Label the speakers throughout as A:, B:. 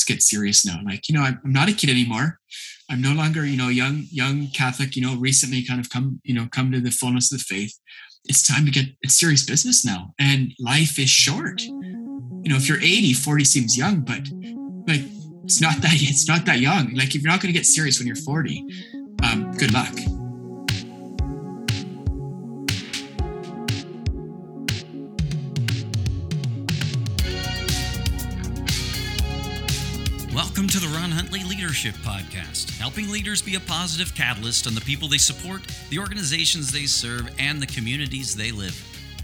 A: let's get serious now. Like, you know, I'm, I'm not a kid anymore. I'm no longer, you know, young, young Catholic, you know, recently kind of come, you know, come to the fullness of the faith. It's time to get it's serious business now. And life is short. You know, if you're 80, 40 seems young, but like it's not that it's not that young. Like if you're not going to get serious when you're 40, um, good luck.
B: Huntley Leadership Podcast, helping leaders be a positive catalyst on the people they support, the organizations they serve, and the communities they live.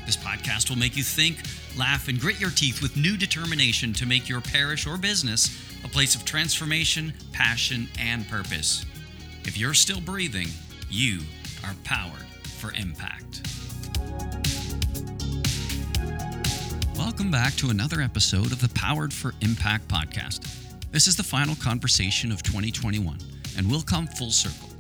B: This podcast will make you think, laugh, and grit your teeth with new determination to make your parish or business a place of transformation, passion, and purpose. If you're still breathing, you are powered for impact. Welcome back to another episode of the Powered for Impact podcast. This is the final conversation of 2021, and we'll come full circle.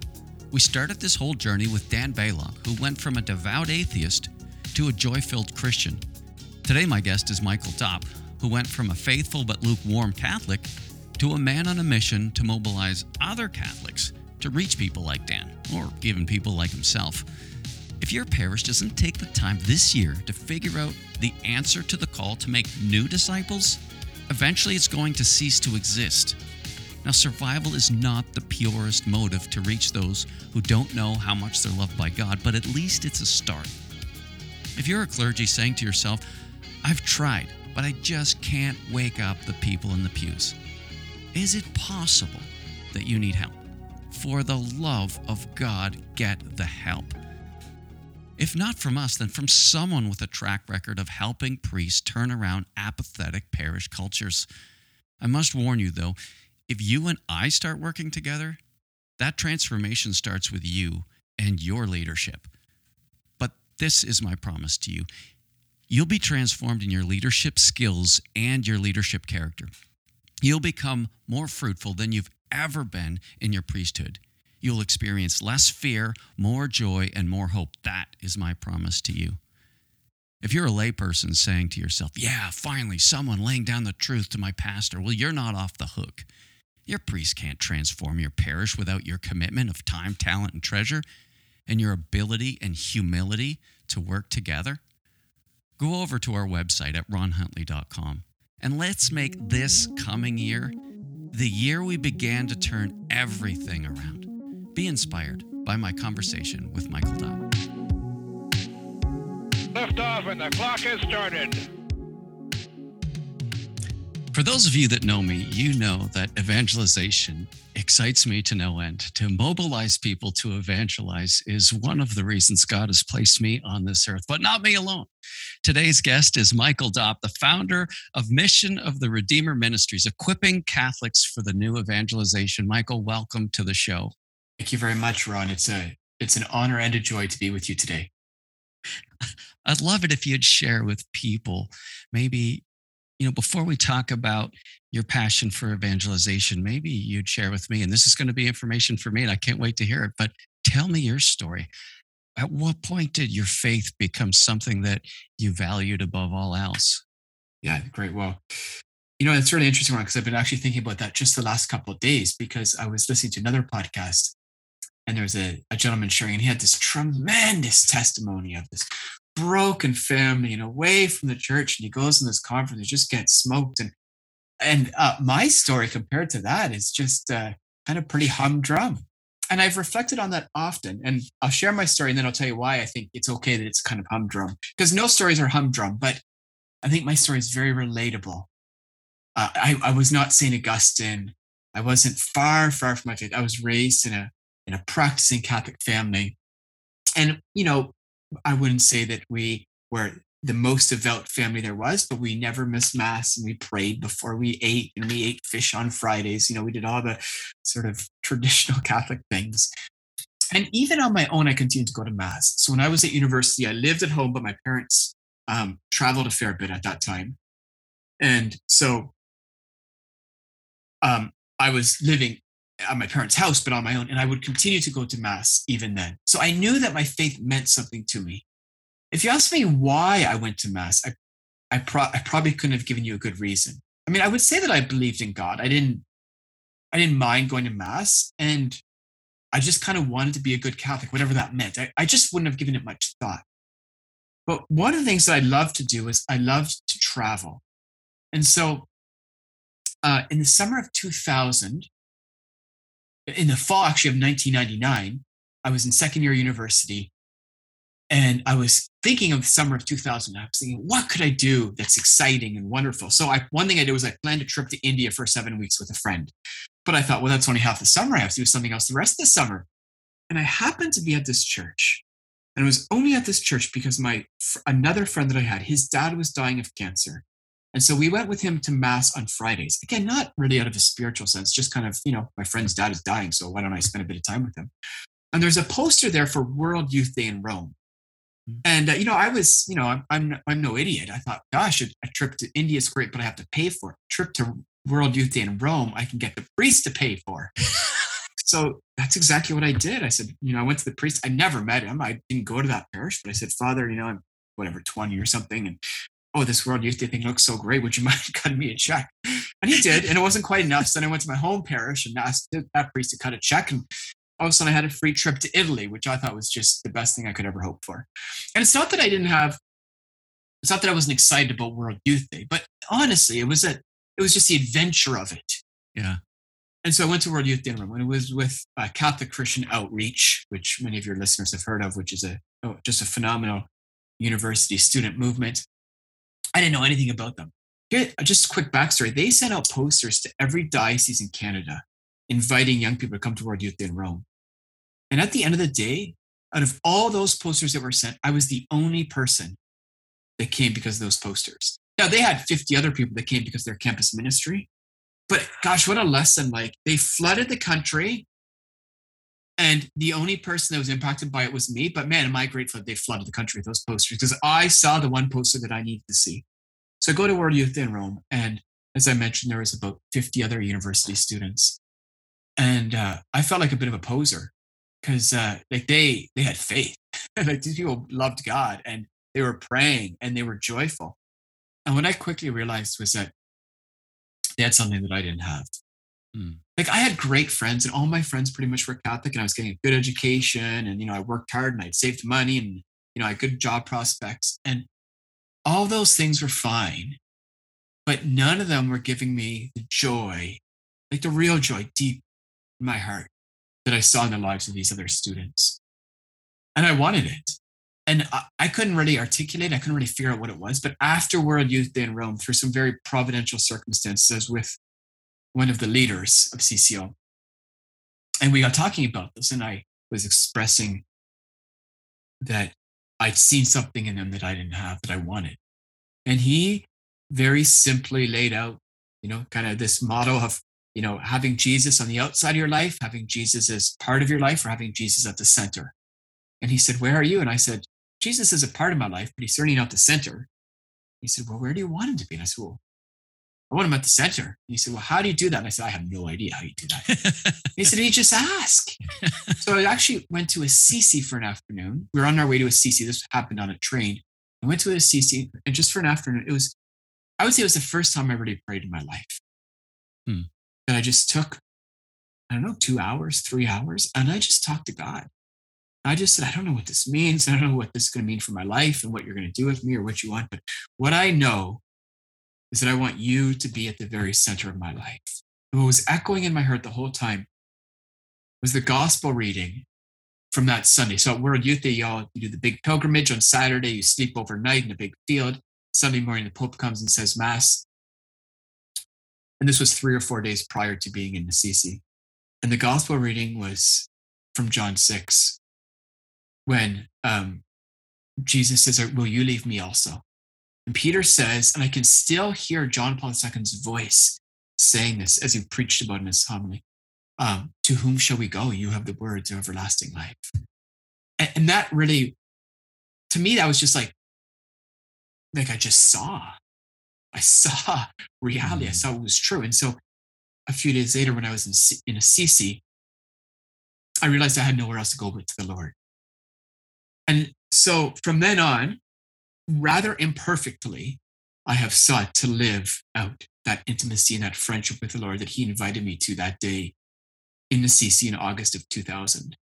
B: We started this whole journey with Dan Baylock, who went from a devout atheist to a joy filled Christian. Today, my guest is Michael Dopp, who went from a faithful but lukewarm Catholic to a man on a mission to mobilize other Catholics to reach people like Dan, or even people like himself. If your parish doesn't take the time this year to figure out the answer to the call to make new disciples, eventually it's going to cease to exist. Now, survival is not the purest motive to reach those who don't know how much they're loved by God, but at least it's a start. If you're a clergy saying to yourself, I've tried, but I just can't wake up the people in the pews, is it possible that you need help? For the love of God, get the help. If not from us, then from someone with a track record of helping priests turn around apathetic parish cultures. I must warn you, though, if you and I start working together, that transformation starts with you and your leadership. But this is my promise to you you'll be transformed in your leadership skills and your leadership character. You'll become more fruitful than you've ever been in your priesthood you'll experience less fear, more joy, and more hope. That is my promise to you. If you're a layperson saying to yourself, Yeah, finally, someone laying down the truth to my pastor, well, you're not off the hook. Your priest can't transform your parish without your commitment of time, talent, and treasure, and your ability and humility to work together. Go over to our website at ronhuntley.com and let's make this coming year the year we began to turn everything around. Be inspired by my conversation with Michael Dopp.
C: Lift off and the clock has started.
B: For those of you that know me, you know that evangelization excites me to no end. To mobilize people to evangelize is one of the reasons God has placed me on this earth, but not me alone. Today's guest is Michael Dopp, the founder of Mission of the Redeemer Ministries, equipping Catholics for the new evangelization. Michael, welcome to the show.
A: Thank you very much, Ron. It's a it's an honor and a joy to be with you today.
B: I'd love it if you'd share with people, maybe, you know, before we talk about your passion for evangelization, maybe you'd share with me, and this is going to be information for me, and I can't wait to hear it, but tell me your story. At what point did your faith become something that you valued above all else?
A: Yeah, great. Well, you know, it's really interesting one because I've been actually thinking about that just the last couple of days because I was listening to another podcast and there was a, a gentleman sharing, and he had this tremendous testimony of this broken family and away from the church. And he goes in this conference, he just gets smoked. And and uh, my story compared to that is just uh, kind of pretty humdrum. And I've reflected on that often. And I'll share my story, and then I'll tell you why I think it's okay that it's kind of humdrum. Because no stories are humdrum, but I think my story is very relatable. Uh, I, I was not St. Augustine. I wasn't far, far from my faith. I was raised in a in a practicing Catholic family. And, you know, I wouldn't say that we were the most devout family there was, but we never missed mass and we prayed before we ate and we ate fish on Fridays. You know, we did all the sort of traditional Catholic things. And even on my own, I continued to go to mass. So when I was at university, I lived at home, but my parents um, traveled a fair bit at that time. And so um, I was living at my parents' house, but on my own. And I would continue to go to Mass even then. So I knew that my faith meant something to me. If you ask me why I went to Mass, I, I, pro- I probably couldn't have given you a good reason. I mean, I would say that I believed in God. I didn't, I didn't mind going to mass, and I just kind of wanted to be a good Catholic, whatever that meant. I, I just wouldn't have given it much thought. But one of the things that I loved to do is I loved to travel, and so uh, in the summer of 2000, in the fall actually of 1999, I was in second year university and I was thinking of the summer of 2000. I was thinking, what could I do that's exciting and wonderful? So I, one thing I did was I planned a trip to India for seven weeks with a friend. But I thought, well, that's only half the summer. I have to do something else the rest of the summer. And I happened to be at this church. And it was only at this church because my another friend that I had, his dad was dying of cancer. And so we went with him to mass on Fridays. Again, not really out of a spiritual sense, just kind of, you know, my friend's dad is dying. So why don't I spend a bit of time with him? And there's a poster there for World Youth Day in Rome. Mm. And uh, you know, I was, you know, I'm, I'm I'm no idiot. I thought, gosh, a, a trip to India is great, but I have to pay for it. A trip to World Youth Day in Rome, I can get the priest to pay for. so that's exactly what I did. I said, you know, I went to the priest. I never met him. I didn't go to that parish, but I said, Father, you know, I'm whatever 20 or something, and oh, this World Youth Day thing looks so great. Would you mind cutting me a check? And he did, and it wasn't quite enough. So then I went to my home parish and asked that priest to cut a check, and all of a sudden I had a free trip to Italy, which I thought was just the best thing I could ever hope for. And it's not that I didn't have, it's not that I wasn't excited about World Youth Day, but honestly, it was a, it was just the adventure of it.
B: Yeah.
A: And so I went to World Youth Day and it was with uh, Catholic Christian Outreach, which many of your listeners have heard of, which is a oh, just a phenomenal university student movement. I didn't know anything about them. Here, just a quick backstory. They sent out posters to every diocese in Canada inviting young people to come to World Youth in Rome. And at the end of the day, out of all those posters that were sent, I was the only person that came because of those posters. Now, they had 50 other people that came because of their campus ministry. But gosh, what a lesson. Like they flooded the country. And the only person that was impacted by it was me. But man, am I grateful that they flooded the country with those posters because I saw the one poster that I needed to see. So I go to World Youth in Rome. And as I mentioned, there was about 50 other university students and uh, I felt like a bit of a poser because uh, like they they had faith, like these people loved God and they were praying and they were joyful. And what I quickly realized was that they had something that I didn't have. Hmm. Like I had great friends, and all my friends pretty much were Catholic, and I was getting a good education, and you know I worked hard and I saved money, and you know I had good job prospects, and all those things were fine, but none of them were giving me the joy, like the real joy, deep in my heart that I saw in the lives of these other students. And I wanted it. And I, I couldn't really articulate, I couldn't really figure out what it was. But after World Youth Day in Rome, through some very providential circumstances, with one of the leaders of CCO. And we got talking about this, and I was expressing that I'd seen something in them that I didn't have that I wanted. And he very simply laid out, you know, kind of this motto of you know, having Jesus on the outside of your life, having Jesus as part of your life, or having Jesus at the center. And he said, Where are you? And I said, Jesus is a part of my life, but he's certainly not the center. He said, Well, where do you want him to be? And I said, Well, I want him at the center. And he said, Well, how do you do that? And I said, I have no idea how you do that. he said, You just ask. so I actually went to Assisi for an afternoon. We were on our way to Assisi. This happened on a train. I went to Assisi, and just for an afternoon, it was, I would say it was the first time I really prayed in my life. Hmm that I just took, I don't know, two hours, three hours, and I just talked to God. I just said, I don't know what this means. I don't know what this is going to mean for my life and what you're going to do with me or what you want. But what I know is that I want you to be at the very center of my life. And what was echoing in my heart the whole time was the gospel reading from that Sunday. So at World Youth Day, y'all, you do the big pilgrimage on Saturday, you sleep overnight in a big field. Sunday morning, the Pope comes and says Mass. And this was three or four days prior to being in Assisi. And the gospel reading was from John 6, when um, Jesus says, Will you leave me also? And Peter says, and I can still hear John Paul II's voice saying this as he preached about in his homily um, To whom shall we go? You have the words of everlasting life. And, and that really, to me, that was just like, like I just saw I saw reality. I mm. saw what was true. And so a few days later, when I was in, in Assisi, I realized I had nowhere else to go but to the Lord. And so from then on, rather imperfectly, I have sought to live out that intimacy and that friendship with the Lord that He invited me to that day in the CC in August of 2000.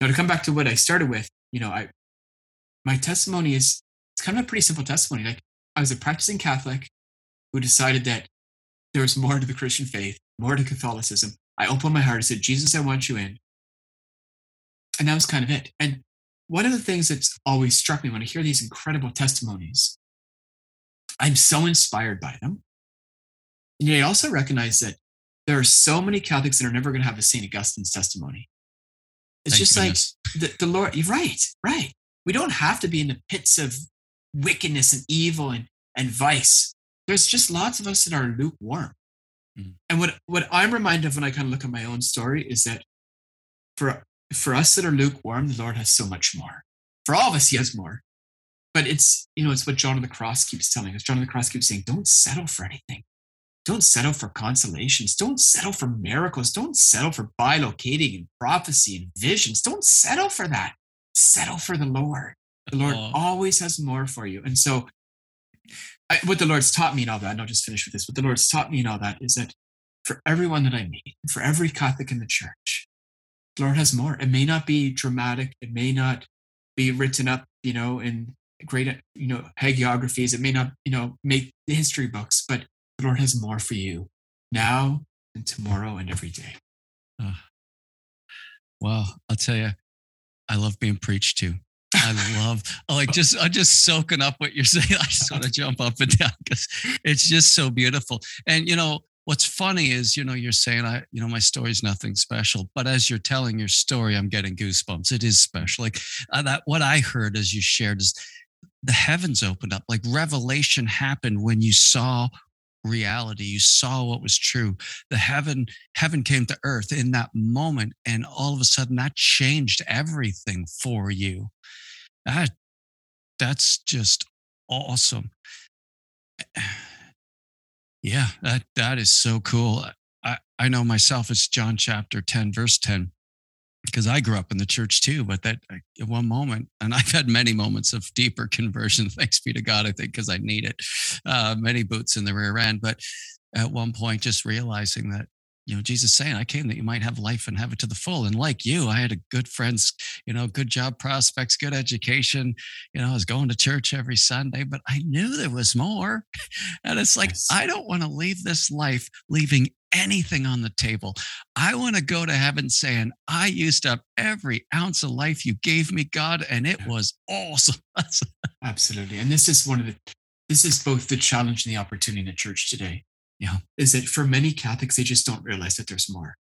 A: Now, to come back to what I started with, you know, I my testimony is it's kind of a pretty simple testimony. Like I was a practicing Catholic who decided that there was more to the Christian faith, more to Catholicism. I opened my heart and said, Jesus, I want you in. And that was kind of it. And one of the things that's always struck me when I hear these incredible testimonies, I'm so inspired by them. And I also recognize that there are so many Catholics that are never going to have a St. Augustine's testimony. It's
B: Thank
A: just
B: goodness.
A: like the, the Lord, you're right, right. We don't have to be in the pits of wickedness and evil and, and vice. There's just lots of us that are lukewarm.
B: Mm.
A: And what, what I'm reminded of when I kind of look at my own story is that for, for us that are lukewarm, the Lord has so much more. For all of us, He has more. But it's, you know, it's what John of the Cross keeps telling us. John of the Cross keeps saying, don't settle for anything. Don't settle for consolations. Don't settle for miracles. Don't settle for bilocating and prophecy and visions. Don't settle for that. Settle for the Lord. The Lord
B: Oh.
A: always has more for you. And so, I, what the Lord's taught me in all that, and I'll just finish with this. What the Lord's taught me in all that is that for everyone that I meet, for every Catholic in the church, Lord has more. It may not be dramatic. It may not be written up, you know, in great, you know, hagiographies. It may not, you know, make the history books, but the Lord has more for you now and tomorrow and every day.
B: Well, I'll tell you, I love being preached to. I love, oh, like just, I'm just soaking up what you're saying. I just want to jump up and down because it's just so beautiful. And, you know, what's funny is, you know, you're saying, I, you know, my story's nothing special, but as you're telling your story, I'm getting goosebumps. It is special. Like uh, that, what I heard as you shared is the heavens opened up, like revelation happened when you saw reality you saw what was true the heaven heaven came to earth in that moment and all of a sudden that changed everything for you that that's just awesome yeah that that is so cool i i know myself it's john chapter 10 verse 10 because I grew up in the church too, but that at one moment, and I've had many moments of deeper conversion, thanks be to God, I think, because I need it, uh, many boots in the rear end. But at one point, just realizing that, you know, Jesus saying, I came that you might have life and have it to the full. And like you, I had a good friends, you know, good job prospects, good education. You know, I was going to church every Sunday, but I knew there was more. And it's like,
A: Yes.
B: I don't want to leave this life leaving anything on the table. I want to go to heaven saying, I used up every ounce of life you gave me, God, and it was awesome.
A: Absolutely. And this is one of the this is both the challenge and the opportunity in the church today.
B: Yeah.
A: Is that for many Catholics, they just don't realize that there's more.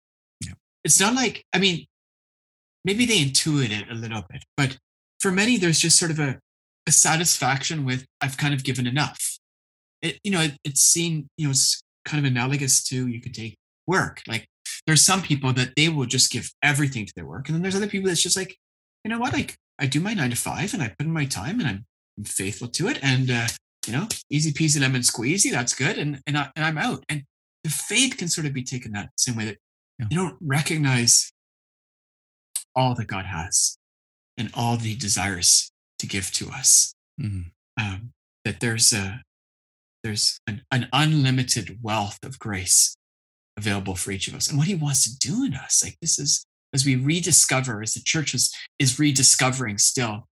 A: It's not like, I mean, maybe they intuit it a little bit, but for many, there's just sort of a, a satisfaction with I've kind of given enough. It, you know, it, it's seen, you know, it's kind of analogous to you could take work. Like there's some people that they will just give everything to their work. And then there's other people that's just like, you know what, like I do my nine to five and I put in my time and I'm I'm faithful to it and uh, you know easy peasy lemon squeezy that's good and and, I, and i'm out and the faith can sort of be taken that same way that
B: Yeah.
A: you don't recognize all that god has and all that he desires to give to us
B: Mhm.
A: um, that there's a there's an, an unlimited wealth of grace available for each of us and what he wants to do in us like this is as we rediscover as the church is, is rediscovering still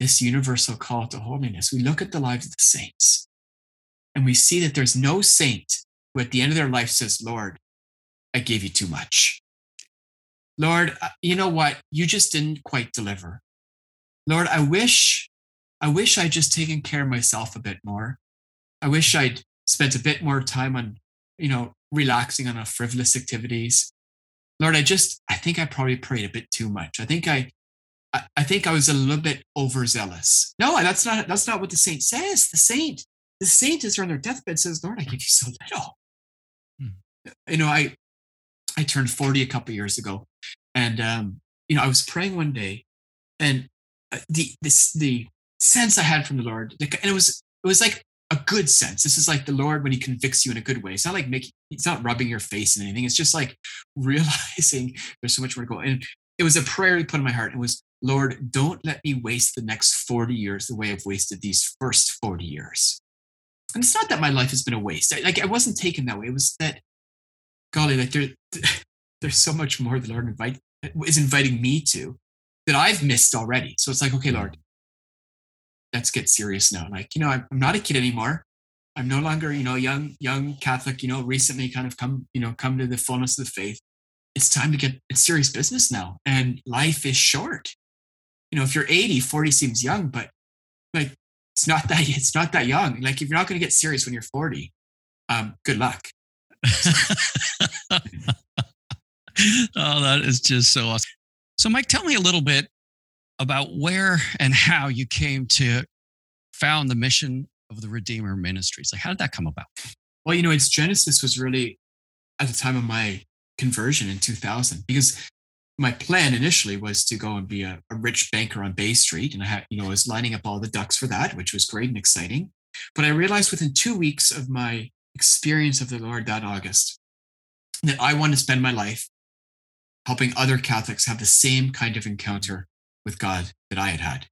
A: this universal call to holiness. We look at the lives of the saints and we see that there's no saint who at the end of their life says lord i gave you too much. Lord uh, you know what? You just didn't quite deliver. Lord i wish i wish i'd just taken care of myself a bit more. I wish i'd spent a bit more time on you know relaxing on frivolous activities. Lord i just i think i probably prayed a bit too much. I think i I, I think I was a little bit overzealous. No, that's not that's not what the saint says. The saint, the saint is on their deathbed says, Lord, I give you so little.
B: Hmm.
A: You know, I I turned 40 a couple years ago. And um, you know, I was praying one day and uh, the this the sense I had from the Lord, and it was it was like a good sense. This is like the Lord when He convicts you in a good way. It's not like making, it's not rubbing your face in anything. It's just like realizing there's so much more to go. And it was a prayer He put in my heart. It was, Lord, don't let me waste the next 40 years the way I've wasted these first 40 years. and it's not that my life has been a waste. I, like I wasn't taken that way. It was that, golly, like there, there's so much more the Lord invite is inviting me to that I've missed already. So it's like, okay, Lord, let's get serious now. Like, you know, I'm, I'm not a kid anymore. I'm no longer, you know, young, young Catholic, you know, recently kind of come, you know, come to the fullness of the faith. It's time to get serious business now. And life is short. You know, if you're 80, 40 seems young, but like it's not that it's not that young. Like if you're not going to get serious when you're 40, um, good luck.
B: oh, that is just so awesome. So, Mike, tell me a little bit about where and how you came to found the mission of the Redeemer Ministries. Like, how did that come about?
A: Well, you know, its genesis was really at the time of my conversion in 2000 because my plan initially was to go and be a, a, rich banker on Bay Street, and I had, you know, I was lining up all the ducks for that, which was great and exciting. But I realized within two weeks of my experience of the Lord that August that I want to spend my life helping other Catholics have the same kind of encounter with God that I had had.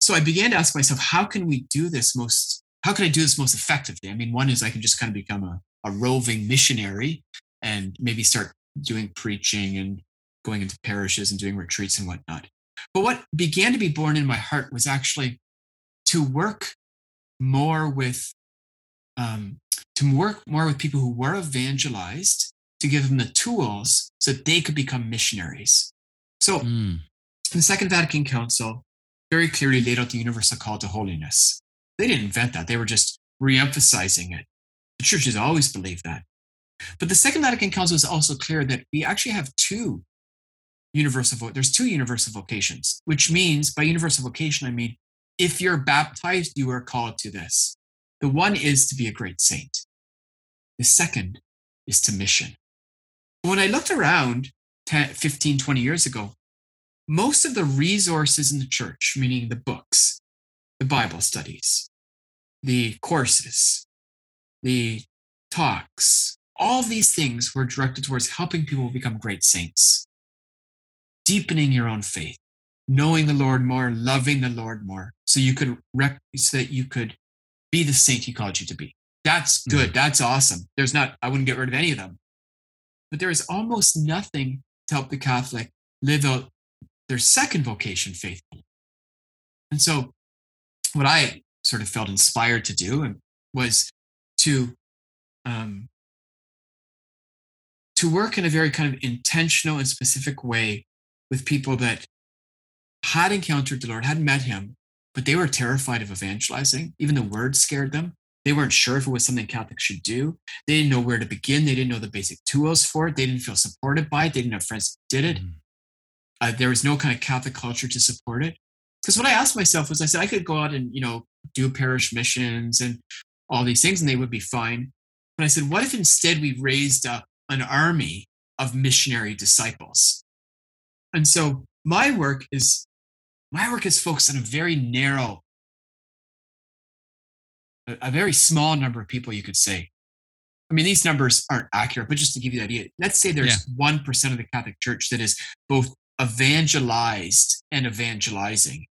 A: So I began to ask myself, how can we do this most? How can I do this most effectively? I mean, one is I can just kind of become a, a roving missionary and maybe start doing preaching and going into parishes and doing retreats and whatnot. But what began to be born in my heart was actually to work more with um, to work more with people who were evangelized to give them the tools so that they could become missionaries. So, mm. the Second Vatican Council very clearly laid out the universal call to holiness. They didn't invent that, they were just re-emphasizing it. The church has always believed that. But the Second Vatican Council is also clear that we actually have two universal there's two universal vocations, which means by universal vocation I mean if you're baptized, you are called to this. The one is to be a great saint. The second is to mission. When I looked around 10, 15, 20 years ago, most of the resources in the church, meaning the books, the Bible studies, the courses, the talks, all these things were directed towards helping people become great saints, deepening your own faith, knowing the Lord more, loving the Lord more, so you could rec- so that you could be the saint He called you to be. That's good. Mm-hmm. That's awesome. There's not. I wouldn't get rid of any of them, but there is almost nothing to help the Catholic live out their second vocation faithfully. And so, what I sort of felt inspired to do was to um, to work in a very kind of intentional and specific way with people that had encountered the Lord, had met Him, but they were terrified of evangelizing. Even the word scared them. They weren't sure if it was something Catholics should do. They didn't know where to begin. They didn't know the basic tools for it. They didn't feel supported by it. They didn't have friends that did it. Mm. Uh, there was no kind of Catholic culture to support it. Because what I asked myself was, I said I could go out and you know do parish missions and all these things, and they would be fine. But I said, what if instead we raised up an army of missionary disciples? And so my work is my work is focused on a very narrow, a, a very small number of people, you could say. I mean, these numbers aren't accurate, but just to give you the idea, let's say there's yeah. 1% of the Catholic Church that is both evangelized and evangelizing.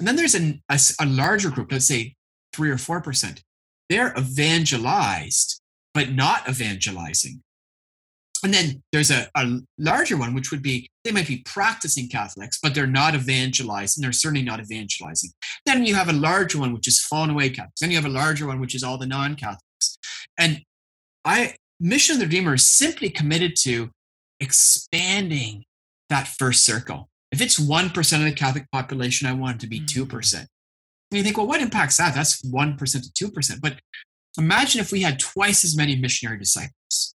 A: And then there's a, a, a larger group, let's say three or 4%. They're evangelized, but not evangelizing. And then there's a, a larger one, which would be they might be practicing Catholics, but they're not evangelized, and they're certainly not evangelizing. Then you have a larger one, which is fallen away Catholics. Then you have a larger one, which is all the non-Catholics. And I Mission of the Redeemer is simply committed to expanding that first circle. If it's 1% of the Catholic population, I want it to be mm-hmm. 2%. And you think, well, what impacts that? That's 1% to 2%. But imagine if we had twice as many missionary disciples.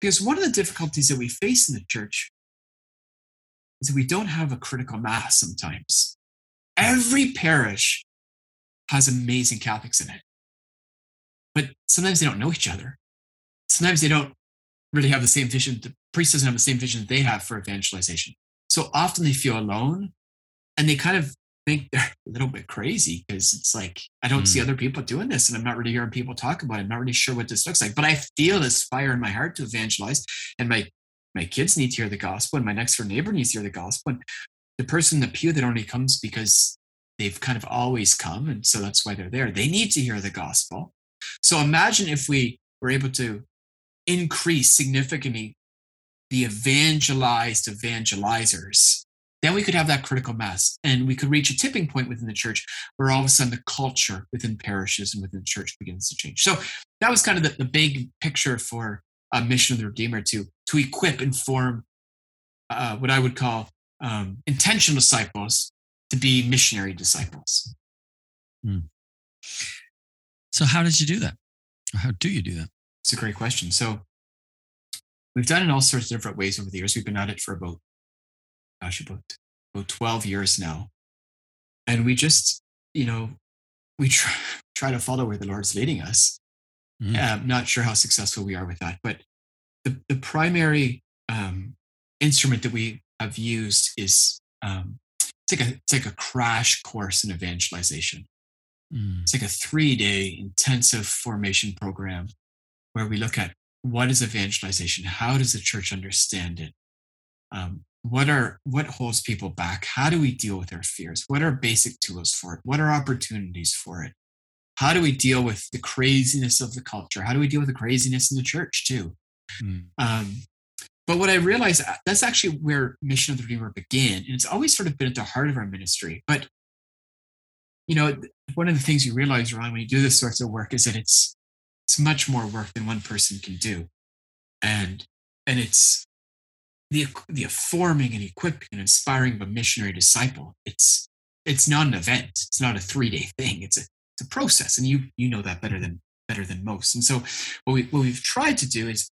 A: Because one of the difficulties that we face in the church is that we don't have a critical mass sometimes. Every parish has amazing Catholics in it. But sometimes they don't know each other. Sometimes they don't really have the same vision. The priest doesn't have the same vision they have for evangelization. So often they feel alone and they kind of think they're a little bit crazy because it's like, I don't mm. see hmm. other people doing this and I'm not really hearing people talk about it. I'm not really sure what this looks like, but I feel this fire in my heart to evangelize. And my, my kids need to hear the gospel and my next door neighbor needs to hear the gospel. And the person in the pew that only comes because they've kind of always come. And so that's why they're there. They need to hear the gospel. So imagine if we were able to increase significantly the evangelized evangelizers, then we could have that critical mass and we could reach a tipping point within the church where all of a sudden the culture within parishes and within the church begins to change. So that was kind of the, the big picture for a mission of the Redeemer to, to equip and form uh, what I would call um, intentional disciples to be missionary disciples.
B: Hmm. So, how did you do that? How do you do that?
A: It's a great question. So, we've done it in all sorts of different ways over the years. We've been at it for about, gosh, about 12 years now. And we just, you know, we try, try to follow where the Lord's leading us. Mm. I'm not sure how successful we are with that, but the, the primary um, instrument that we have used is um, it's like a it's like a crash course in evangelization. Mm. It's like a three day intensive formation program where we look at what is evangelization, how does the church understand it, um, what are what holds people back, how do we deal with our fears, what are basic tools for it, what are opportunities for it, how do we deal with the craziness of the culture, how do we deal with the craziness in the church too. Mm. Um, but what I realized uh, that's actually where Mission of the Redeemer began. And it's always sort of been at the heart of our ministry. But, you know, one of the things you realize, Ron, when you do this sorts of work is that it's it's much more work than one person can do. And and it's the the forming and equipping and inspiring of a missionary disciple. It's it's not an event. It's not a three day thing. It's a it's a process, and you you know that better than better than most. And so what we what we've tried to do is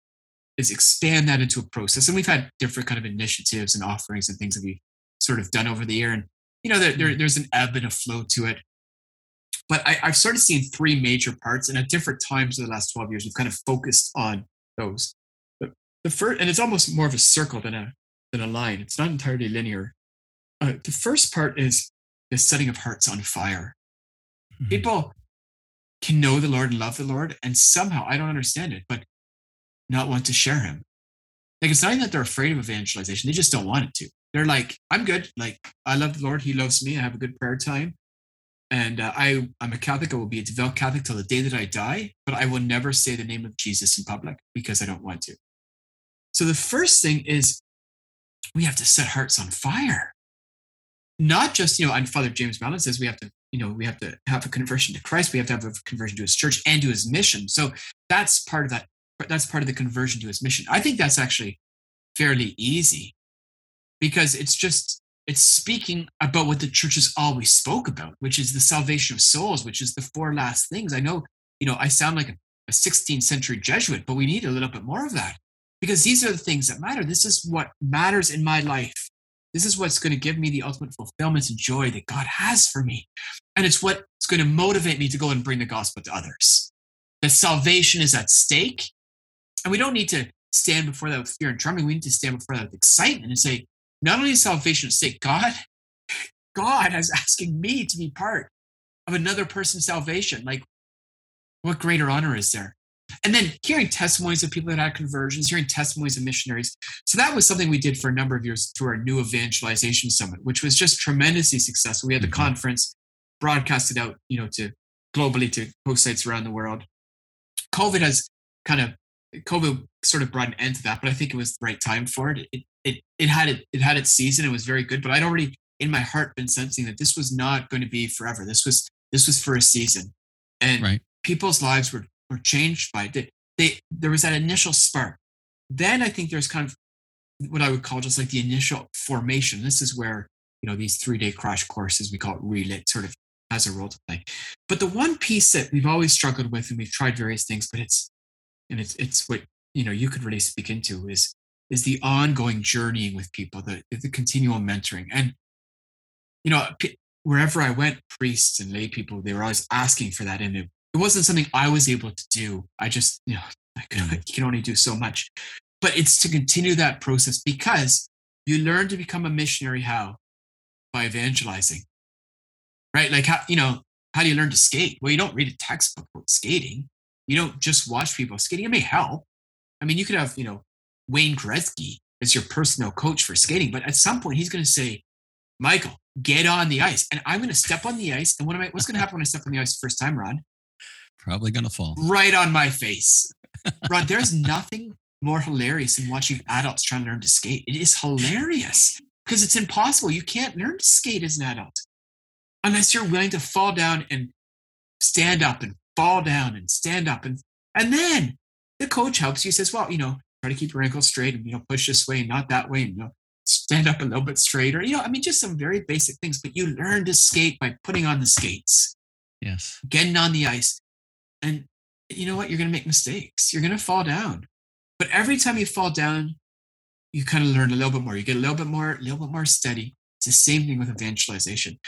A: is expand that into a process. And we've had different kind of initiatives and offerings and things that we've sort of done over the year. And, you know, there, there, mm-hmm. there's an ebb and a flow to it. But I, I've started seeing three major parts. And at different times in the last 12 years, we've kind of focused on those. The first, and it's almost more of a circle than a, than a line. It's not entirely linear. Uh, the first part is the setting of hearts on fire. Mm-hmm. People can know the Lord and love the Lord, and somehow I don't understand it, but not want to share him. Like it's not even that they're afraid of evangelization; they just don't want it to. They're like, "I'm good. Like I love the Lord. He loves me. I have a good prayer time, and uh, I I'm a Catholic. I will be a devout Catholic till the day that I die. But I will never say the name of Jesus in public because I don't want to." So the first thing is we have to set hearts on fire. Not just you know, and Father James Mallon says we have to you know we have to have a conversion to Christ. We have to have a conversion to His church and to His mission. So that's part of that that's part of the conversion to his mission. I think that's actually fairly easy because it's just it's speaking about what the churches always spoke about, which is the salvation of souls, which is the four last things. I know, you know, I sound like a 16th century Jesuit, but we need a little bit more of that because these are the things that matter. This is what matters in my life. This is what's going to give me the ultimate fulfillment and joy that God has for me. And it's what's going to motivate me to go and bring the gospel to others. That salvation is at stake and we don't need to stand before that with fear and trembling. We need to stand before that with excitement and say, not only is salvation at stake, God, God is asking me to be part of another person's salvation. Like, what greater honor is there? And then hearing testimonies of people that had conversions, hearing testimonies of missionaries. So that was something we did for a number of years through our new evangelization summit, which was just tremendously successful. We had the mm-hmm. conference broadcasted out, you know, to globally to host sites around the world. COVID has kind of COVID sort of brought an end to that, but I think it was the right time for it. It it it had it it had its season. It was very good, but I'd already in my heart been sensing that this was not going to be forever. This was this was for a season, and right. people's lives were were changed by it. They, they there was that initial spark. Then I think there's kind of what I would call just like the initial formation. This is where you know these three day crash courses we call it relit sort of has a role to play. But the one piece that we've always struggled with, and we've tried various things, but it's and it's it's what you know you could really speak into is is the ongoing journeying with people, the the continual mentoring, and you know wherever I went, priests and lay people they were always asking for that, and it, wasn't something I was able to do. I just you know I could, mm. you can only do so much, but it's to continue that process because you learn to become a missionary how by evangelizing, right? Like how you know how do you learn to skate? Well, you don't read a textbook about skating. You don't just watch people skating. It may help. I mean, you could have, you know, Wayne Gretzky as your personal coach for skating, but at some point he's going to say, Michael, get on the ice. And I'm going to step on the ice. And what am I, what's going to happen when I step on the ice the first time, Ron?
B: Probably going to fall.
A: right on my face. Ron, there's nothing more hilarious than watching adults trying to learn to skate. It is hilarious because it's impossible. You can't learn to skate as an adult unless you're willing to fall down and stand up and fall down and stand up and and then the coach helps you says well you know try to keep your ankles straight and you know push this way and not that way and you know stand up a little bit straighter you know i mean just some very basic things but you learn to skate by putting on the skates
B: Yes.
A: getting on the ice and you know what? You're going to make mistakes. You're going to fall down. But every time you fall down you kind of learn a little bit more. You get a little bit more a little bit more steady. It's the same thing with evangelization.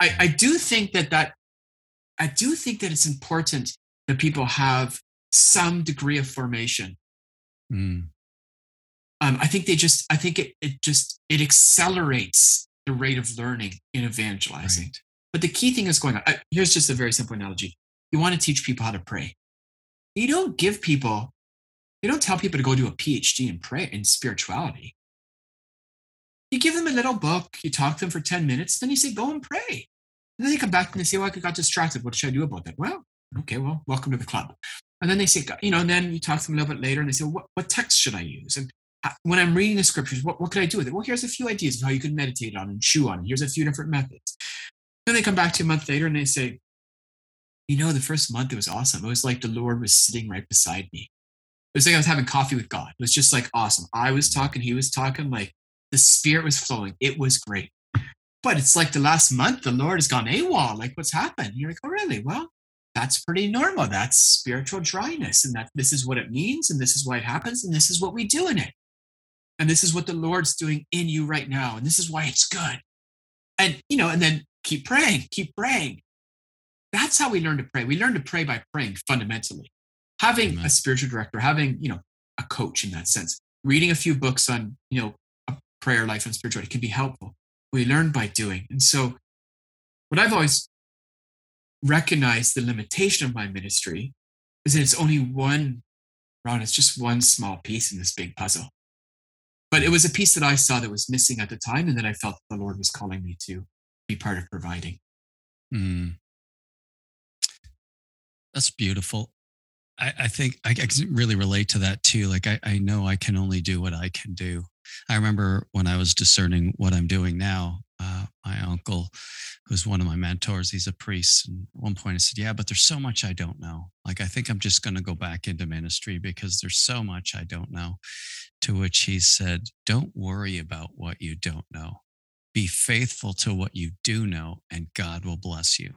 A: I i do think that that i do think that it's important that people have some degree of formation.
B: Mm,
A: um, i think they just i think it, it just it accelerates the rate of learning in evangelizing.
B: Right.
A: But the key thing is going on. I, here's just a very simple analogy. You want to teach people how to pray. You don't give people, you don't tell people to go do a PhD in pray in spirituality. You give them a little book, you talk to them for 10 minutes, then you say, go and pray. And then they come back and they say, well, I got distracted. What should I do about that? Well, okay, well, welcome to the club. And then they say, you know, and then you talk to them a little bit later and they say, what, what text should I use? And uh, when I'm reading the scriptures, what, what could I do with it? Well, here's a few ideas of how you can meditate on and chew on. Here's a few different methods. Then they come back to a month later and they say, you know, the first month it was awesome. It was like the Lord was sitting right beside me. It was like I was having coffee with God. It was just like awesome. I was talking, he was talking, like the spirit was flowing. It was great. But it's like the last month, the Lord has gone AWOL. Like, what's happened? You're like, oh, really? Well, that's pretty normal. That's spiritual dryness. And that this is what it means. And this is why it happens. And this is what we do in it. And this is what the Lord's doing in you right now. And this is why it's good. And, you know, and then keep praying, keep praying. That's how we learn to pray. We learn to pray by praying fundamentally. Having
B: Amen.
A: a spiritual director, having, you know, a coach in that sense, reading a few books on, you know, a prayer life and spirituality can be helpful. We learn by doing. And so what I've always recognized the limitation of my ministry is that it's only one, Ron, it's just one small piece in this big puzzle. But it was a piece that I saw that was missing at the time and that I felt the Lord was calling me to be part of providing.
B: Mm. That's beautiful. I, I think I, I can really relate to that too. Like I, I know I can only do what I can do. I remember when I was discerning what I'm doing now, uh, my uncle, who's one of my mentors, he's a priest. And at one point I said, Yeah, but there's so much I don't know. Like, I think I'm just going to go back into ministry because there's so much I don't know. To which he said, Don't worry about what you don't know. Be faithful to what you do know, and God will bless you.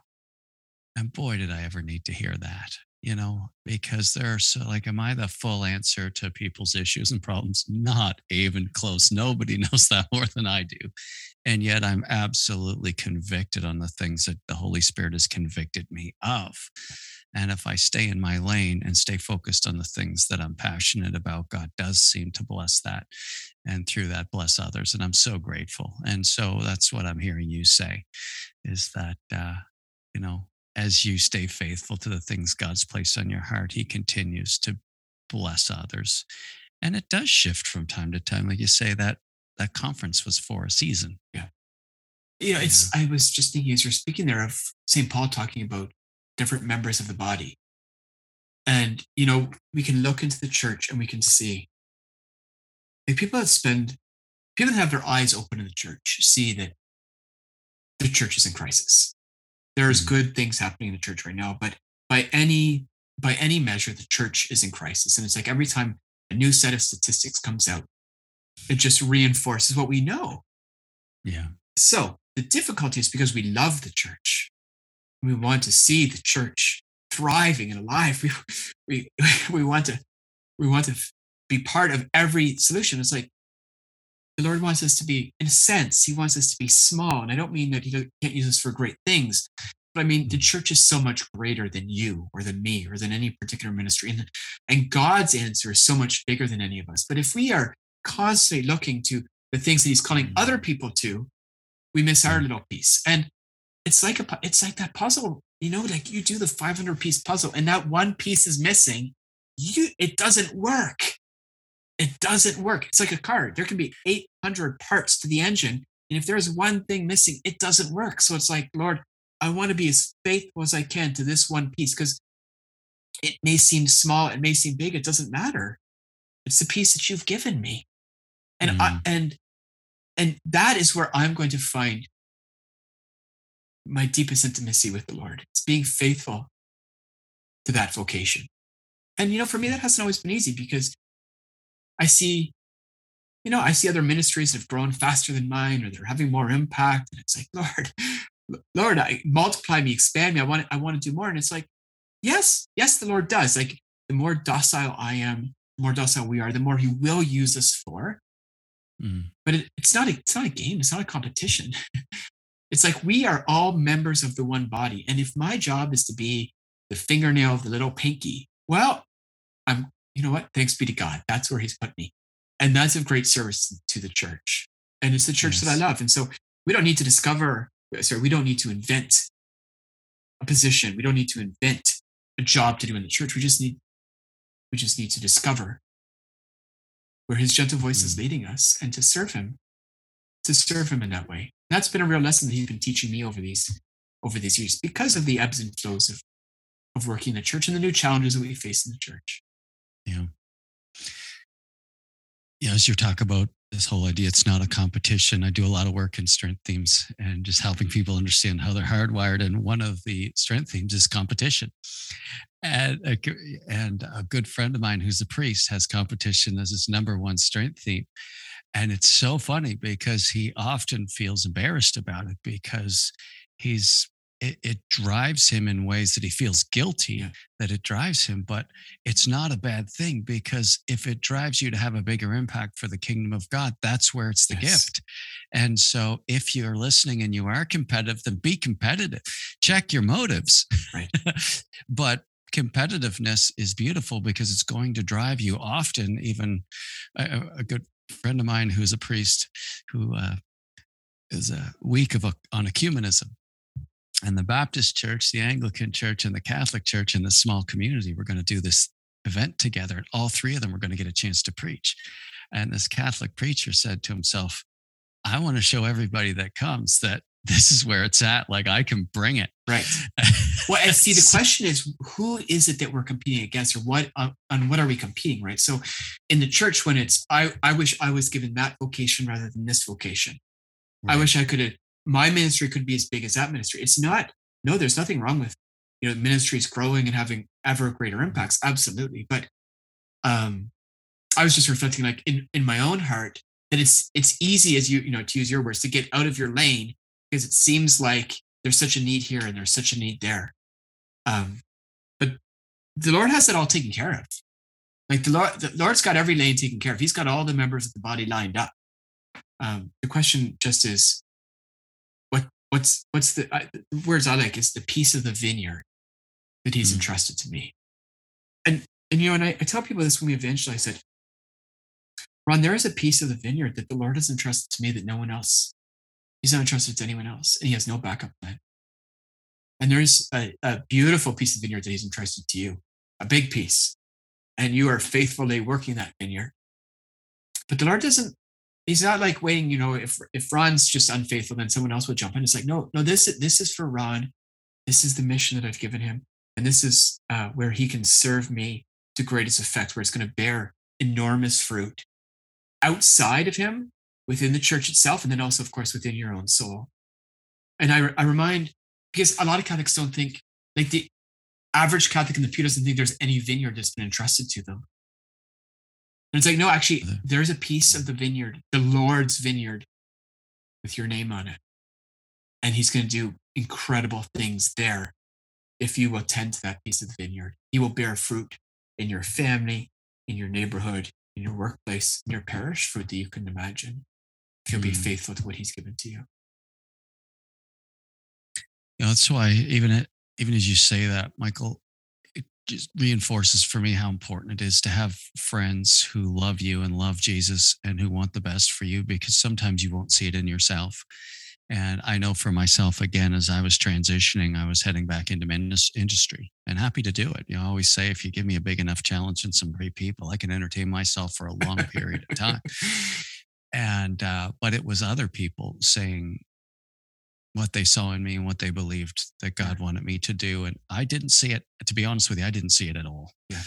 B: And boy, did I ever need to hear that you know, because they're so like, am I the full answer to people's issues and problems? Not even close. Nobody knows that more than I do. And yet I'm absolutely convicted on the things that the Holy Spirit has convicted me of. And if I stay in my lane and stay focused on the things that I'm passionate about, God does seem to bless that and through that bless others. And I'm so grateful. And so that's what I'm hearing you say is that, uh, you know, as you stay faithful to the things God's placed on your heart, He continues to bless others. And it does shift from time to time. Like you say, that that conference was for a season.
A: Yeah. You know, it's I was just thinking as you're speaking there of St. Paul talking about different members of the body. And you know, we can look into the church and we can see like people that spend people that have their eyes open in the church see that the church is in crisis there's good things happening in the church right now but by any by any measure the church is in crisis. And it's like every time a new set of statistics comes out it just reinforces what we know.
B: Yeah.
A: so the difficulty is because we love the church. We want to see the church thriving and alive. We we we want to we want to be part of every solution. It's like the lord wants us to be in a sense he wants us to be small and i don't mean that he don't- can't use us for great things but i mean the church is so much greater than you or than me or than any particular ministry and, and god's answer is so much bigger than any of us but if we are constantly looking to the things that he's calling
B: Mhm.
A: other people to we miss our
B: Mhm.
A: little piece and it's like a it's like that puzzle you know like you do the 500 piece puzzle and that one piece is missing you it doesn't work it doesn't work it's like a car there can be 800 parts to the engine and if there's one thing missing it doesn't work so it's like lord i want to be as faithful as i can to this one piece because it may seem small, it may seem big, it doesn't matter. It's the piece that you've given me. And I,
B: Mm.
A: and and that is where I'm going to find my deepest intimacy with the Lord. It's being faithful to that vocation. And you know, for me, that hasn't always been easy because I see, you know, I see other ministries that have grown faster than mine or they're having more impact. And it's like, Lord, Lord, I multiply me, expand me. I want I want to do more. And it's like, yes, yes, the Lord does. Like the more docile I am, the more docile we are, the more He will use us for.
B: Mm.
A: But it, it's not a it's not a game. It's not a competition. it's like we are all members of the one body. And if my job is to be the fingernail of the little pinky, well, I'm you know what? Thanks be to God. That's where He's put me, and that's of great service to the church. And it's the church that I love. And so we don't need to discover. Sorry, we don't need to invent a position. We don't need to invent a job to do in the church. We just need we just need to discover where his gentle voice is
B: Mm.
A: leading us and to serve him to serve him in that way that's been a real lesson that he's been teaching me over these over these years because of the ebbs and flows of of working in the church and the new challenges that we face in the church
B: Yeah. Yeah, as you talk about this whole idea, it's not a competition. I do a lot of work in strength themes and just helping mm-hmm. people understand how they're hardwired. And one of the strength themes is competition. And a, and a good friend of mine who's a priest has competition as his number one strength theme. And it's so funny because he often feels embarrassed about it because he's it, it drives him in ways that he feels guilty
A: Yeah.
B: that it drives him but it's not a bad thing because if it drives you to have a bigger impact for the kingdom of god that's where it's the
A: Yes.
B: gift and so if you're listening and you are competitive then be competitive check your motives
A: Right.
B: but competitiveness is beautiful because it's going to drive you often even a, a- good friend of mine who's a priest who uh, is a week of a, on ecumenism and the baptist church the anglican church and the catholic church in this small community were going to do this event together and all three of them were going to get a chance to preach. And this catholic preacher said to himself i want to show everybody that comes that this is where it's at like i can bring it.
A: Right. Well and see the question is who is it that we're competing against or what uh, on, on what are we competing right? So in the church when it's i i wish i was given that vocation rather than this vocation. I wish I could have my ministry could be as big as that ministry. It's not. No, there's nothing wrong with you know ministries growing and having ever greater impacts. Absolutely, but um, I was just reflecting like in in my own heart that it's it's easy as you you know to use your words to get out of your lane because it seems like there's such a need here and there's such a need there. Um, but the Lord has it all taken care of. Like the Lord, the Lord's got every lane taken care of. He's got all the members of the body lined up. Um, the question just is, what's what's the, I, words I like is the piece of the vineyard that He's
B: Mm.
A: entrusted to me. And and you know, and I, I tell people this when we evangelize. I said, Ron, there is a piece of the vineyard that the Lord has entrusted to me that no one else. He's not entrusted to anyone else, and He has no backup plan. And there's a, a beautiful piece of vineyard that He's entrusted to you, a big piece, and you are faithfully working that vineyard. But the Lord doesn't. He's not like waiting. You know, if if Ron's just unfaithful, then someone else will jump in. It's like, no, no. This this is for Ron. This is the mission that I've given him, and this is uh, where he can serve me to greatest effect, where it's going to bear enormous fruit outside of him, within the church itself, and then also, of course, within your own soul. And I, I remind because a lot of Catholics don't think like the average Catholic in the pew doesn't think there's any vineyard that's been entrusted to them. And it's like, no, actually, there's a piece of the vineyard, the Lord's vineyard, with your name on it. And he's going to do incredible things there if you will tend to that piece of the vineyard. He will bear fruit in your family, in your neighborhood, in your workplace, in your parish, fruit that you couldn't imagine. If you'll be
B: Mm.
A: faithful to what he's given to you.
B: You know, that's why even it, even as you say that, Michael, just reinforces for me how important it is to have friends who love you and love Jesus and who want the best for you because sometimes you won't see it in yourself. And I know for myself, again, as I was transitioning, I was heading back into industry and happy to do it. You know, I always say if you give me a big enough challenge and some great people, I can entertain myself for a long period of time. And, uh, but it was other people saying, what they saw in me and what they believed that God wanted me to do. And I didn't see it, to be honest with you, I didn't see it at all.
A: Yeah.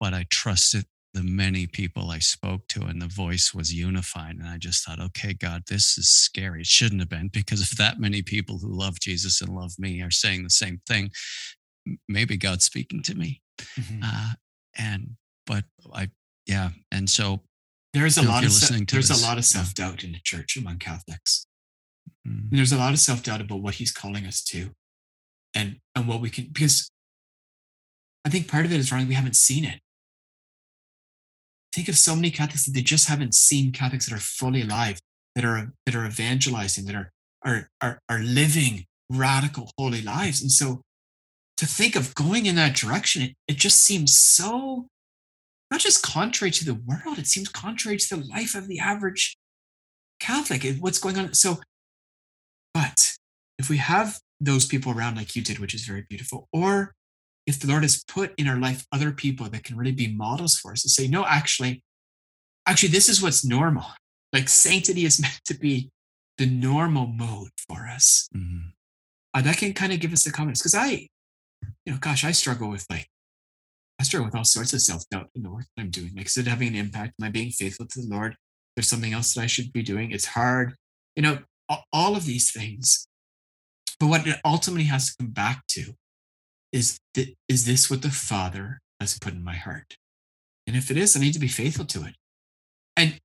B: But I trusted the many people I spoke to, and the voice was unified. And I just thought, okay, God, this is scary. It shouldn't have been because if that many people who love Jesus and love me are saying the same thing, maybe God's speaking to me.
A: Mm-hmm.
B: Uh, and, but I, yeah. And so
A: there's a
B: you know, if
A: lot of se- there's
B: this,
A: a lot of self doubt in the church among Catholics.
B: Mm,
A: there's a lot of self doubt about what he's calling us to, and and what we can because I think part of it is wrong. We haven't seen it. Think of so many Catholics that they just haven't seen Catholics that are fully alive, that are that are evangelizing, that are are are, are living radical holy lives. And so to think of going in that direction, it, it just seems so not just contrary to the world, it seems contrary to the life of the average Catholic. It- What's going on? So but if we have those people around like you did, which is very beautiful, or if the Lord has put in our life other people that can really be models for us to say, no, actually, actually, this is what's normal. Like sanctity is meant to be the normal mode for us.
B: mhm.
A: Uh, that can kind of give us the confidence. Because I, you know, gosh, I struggle with like, I struggle with all sorts of self doubt in the work that I'm doing. Like, is it having an impact? Am I being faithful to the Lord? There's something else that I should be doing. It's hard. You know, all of these things. But what it ultimately has to come back to is that is this what the Father has put in my heart? And if it is, I need to be faithful to it. And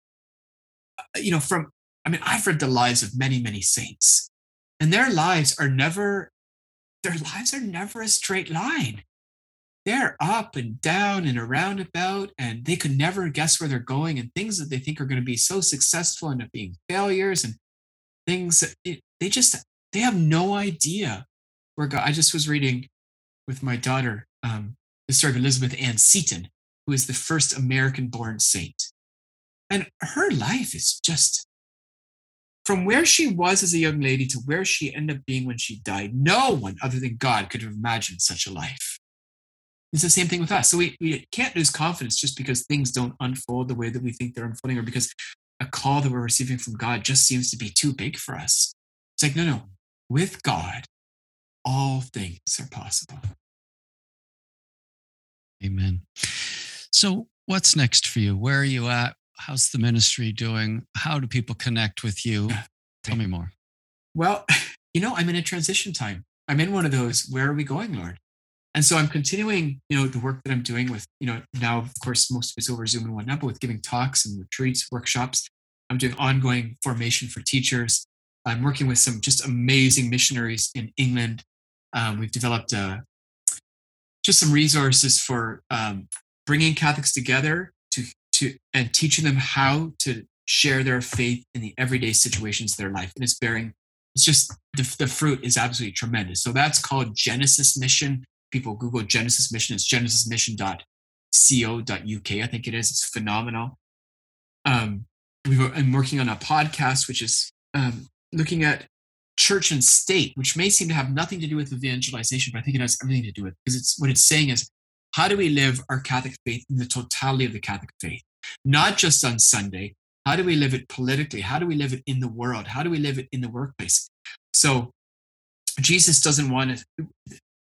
A: uh, you know, from I mean, I've read the lives of many, many saints, and their lives are never their lives are never a straight line. They're up and down and around about, and they could never guess where they're going, and things that they think are going to be so successful end up being failures, and things it, they just they have no idea where God. I just was reading with my daughter um, the story of Elizabeth Ann Seton, who is the first American-born saint, and her life is just from where she was as a young lady to where she ended up being when she died. No one other than God could have imagined such a life. It's the same thing with us. So we, we can't lose confidence just because things don't unfold the way that we think they're unfolding, or because a call that we're receiving from God just seems to be too big for us. It's like, no, no, with God, all things are possible.
B: Amen. So, what's next for you? Where are you at? How's the ministry doing? How do people connect with you? Tell me more.
A: Well, you know, I'm in a transition time. I'm in one of those, where are we going, Lord? And so I'm continuing, you know, the work that I'm doing with, you know, now, of course, most of it's over Zoom and whatnot, but with giving talks and retreats, workshops. I'm doing ongoing formation for teachers. I'm working with some just amazing missionaries in England. Um, we've developed uh, just some resources for um, bringing Catholics together to to and teaching them how to share their faith in the everyday situations of their life, and it's bearing. It's just the, the fruit is absolutely tremendous. So that's called Genesis Mission. People Google Genesis Mission. It's genesismission.co.uk. I think it is. It's phenomenal. Um, we've, I'm working on a podcast which is um, looking at church and state, which may seem to have nothing to do with evangelization, but I think it has everything to do with it because it's what it's saying is how do we live our Catholic faith in the totality of the Catholic faith, not just on Sunday. How do we live it politically? How do we live it in the world? How do we live it in the workplace? So Jesus doesn't want to.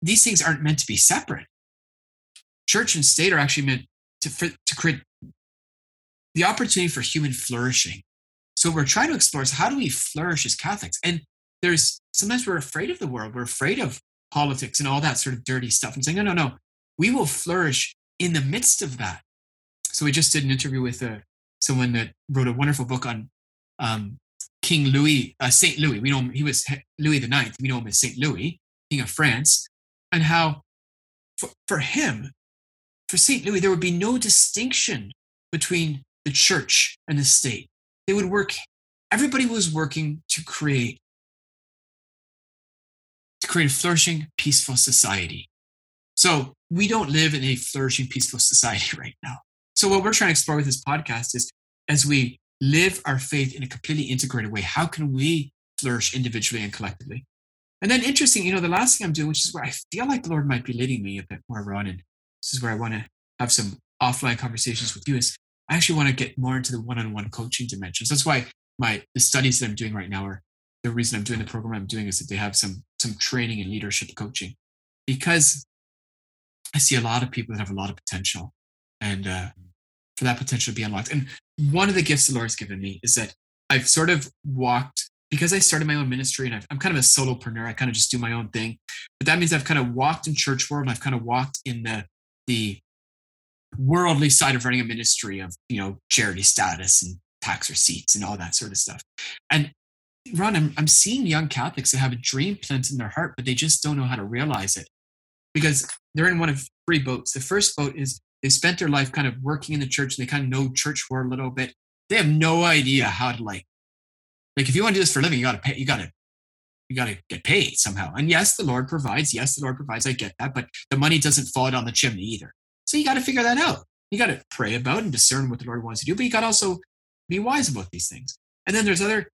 A: These things aren't meant to be separate. Church and state are actually meant to for, to create the opportunity for human flourishing. So what we're trying to explore is how do we flourish as Catholics? And there's sometimes we're afraid of the world, we're afraid of politics and all that sort of dirty stuff, and saying, no, no, no, we will flourish in the midst of that. So we just did an interview with uh, someone that wrote a wonderful book on um, King Louis, uh, Saint Louis. We know him, he was Louis the Ninth. We know him as Saint Louis, King of France, and how for, for him, for Saint Louis, there would be no distinction between the church and the state. They would work. Everybody was working to create to create a flourishing, peaceful society. So we don't live in a flourishing, peaceful society right now. So what we're trying to explore with this podcast is as we live our faith in a completely integrated way, how can we flourish individually and collectively? And then interesting, you know, the last thing I'm doing, which is where I feel like the Lord might be leading me a bit more on, and this is where I want to have some offline conversations with you, is I actually want to get more into the one-on-one coaching dimensions. That's why my the studies that I'm doing right now are the reason I'm doing the program I'm doing is that they have some some training and leadership coaching because I see a lot of people that have a lot of potential and uh, for that potential to be unlocked. And one of the gifts the Lord's given me is that I've sort of walked because I started my own ministry and i am kind of a solopreneur. I kind of just do my own thing, but that means I've kind of walked in church world. And I've kind of walked in the the worldly side of running a ministry of you know charity status and tax receipts and all that sort of stuff. And Ron, I'm, I'm seeing young Catholics that have a dream planted in their heart, but they just don't know how to realize it because they're in one of three boats. The first boat is they spent their life kind of working in the church and they kind of know church world a little bit. They have no idea how to like, like if you want to do this for a living, you got to pay, you got to, you got to get paid somehow. And yes, the Lord provides. Yes, the Lord provides. I get that, but the money doesn't fall down the chimney either. So you got to figure that out. You got to pray about and discern what the Lord wants to do, but you got to also be wise about these things. And then there's other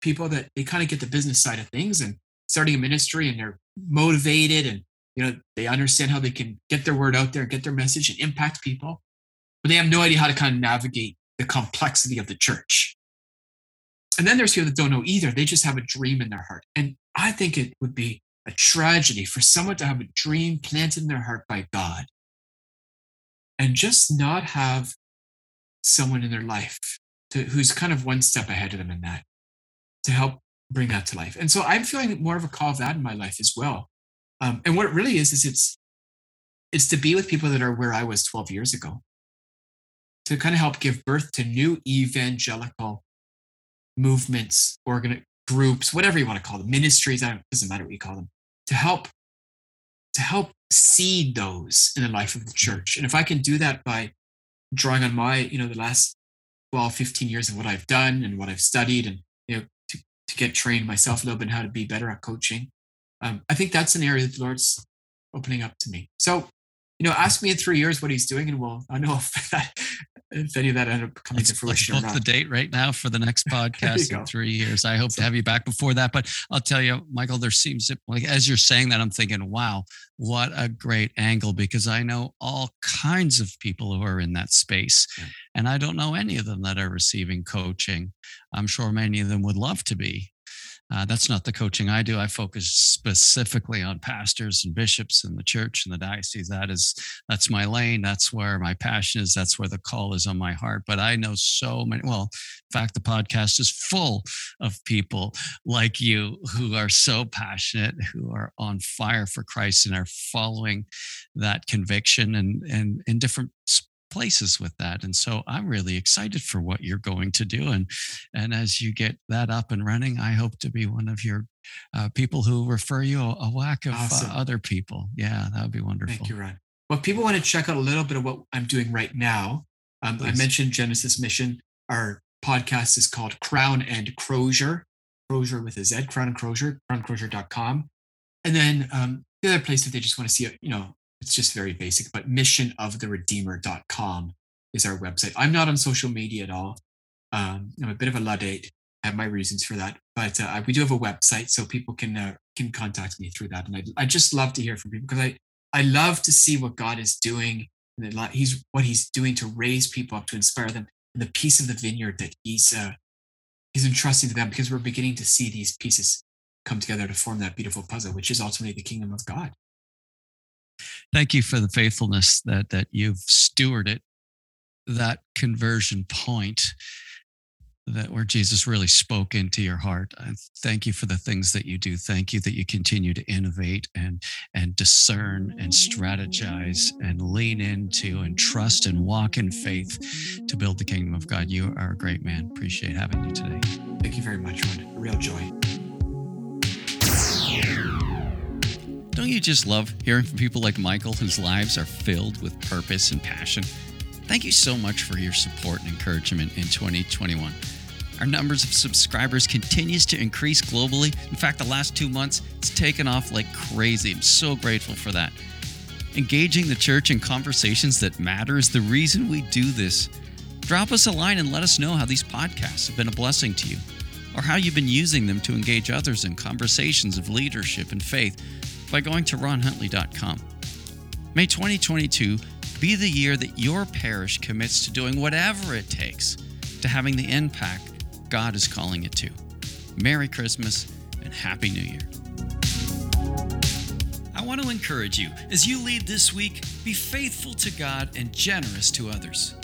A: people that they kind of get the business side of things and starting a ministry and they're motivated and you know they understand how they can get their word out there and get their message and impact people but they have no idea how to kind of navigate the complexity of the church and then there's people that don't know either they just have a dream in their heart and i think it would be a tragedy for someone to have a dream planted in their heart by god and just not have someone in their life to, who's kind of one step ahead of them in that to help bring that to life. And so I'm feeling more of a call of that in my life as well. Um, and what it really is is it's it's to be with people that are where I was 12 years ago, to kind of help give birth to new evangelical movements, organ groups, whatever you want to call them, ministries. It doesn't matter what you call them, to help to help seed those in the life of the church. And if I can do that by drawing on my, you know, the last 12, 15 years of what I've done and what I've studied and you know to get trained myself a little bit how to be better at coaching. Um, I think that's an area that the Lord's opening up to me. So, you know, ask me in three years what He's doing, and we'll I know if that if any of that ended up coming let's, to fruition.
B: Let's book the date right now for the next podcast in three years. I hope so, to have you back before that. But I'll tell you, Michael, there seems like as you're saying that, I'm thinking, wow, what a great angle because I know all kinds of people who are in that space, yeah. and I don't know any of them that are receiving coaching. I'm sure many of them would love to be, uh, that's not the coaching I do. I focus specifically on pastors and bishops and the church and the diocese. That is that's my lane. That's where my passion is. That's where the call is on my heart. But I know so many. Well, in fact, the podcast is full of people like you who are so passionate, who are on fire for Christ and are following that conviction and and in different places with that and so i'm really excited for what you're going to do and and as you get that up and running i hope to be one of your uh, people who refer you a, a whack of uh, awesome. uh, other people. Yeah that would be wonderful.
A: thank you Ron. well people want to check out a little bit of what i'm doing right now um, i mentioned genesis mission. Our podcast is called crown and crozier crozier with a z crown and crozier crowncrozier.com and then um, the other place that they just want to see you know it's just very basic, but missionoftheredeemer.com is our website. I'm not on social media at all. Um, I'm a bit of a Luddite. I have my reasons for that, but uh, we do have a website, so people can uh, can contact me through that. And I I just love to hear from people because I I love to see what God is doing and he's what he's doing to raise people up to inspire them and the piece of the vineyard that he's uh, he's entrusting to them because we're beginning to see these pieces come together to form that beautiful puzzle, which is ultimately the kingdom of God
B: thank you for the faithfulness that that you've stewarded that conversion point that where Jesus really spoke into your heart. Thank you for the things that you do. Thank you that you continue to innovate and and discern and strategize and lean into and trust and walk in faith to build the kingdom of God. You are a great man. Appreciate having you today.
A: Thank you very much, Ron. Real joy.
B: Don't you just love hearing from people like Michael whose lives are filled with purpose and passion? Thank you so much for your support and encouragement in 2021. Our numbers of subscribers continues to increase globally. In fact, the last 2 months it's taken off like crazy. I'm so grateful for that. Engaging the church in conversations that matter is the reason we do this. Drop us a line and let us know how these podcasts have been a blessing to you or how you've been using them to engage others in conversations of leadership and faith by going to ronhuntley.com. May 2022 be the year that your parish commits to doing whatever it takes to having the impact God is calling it to. Merry Christmas and Happy New Year. I want to encourage you as you lead this week, be faithful to God and generous to others.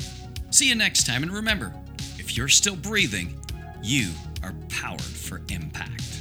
B: See you next time, and remember if you're still breathing, you are powered for impact.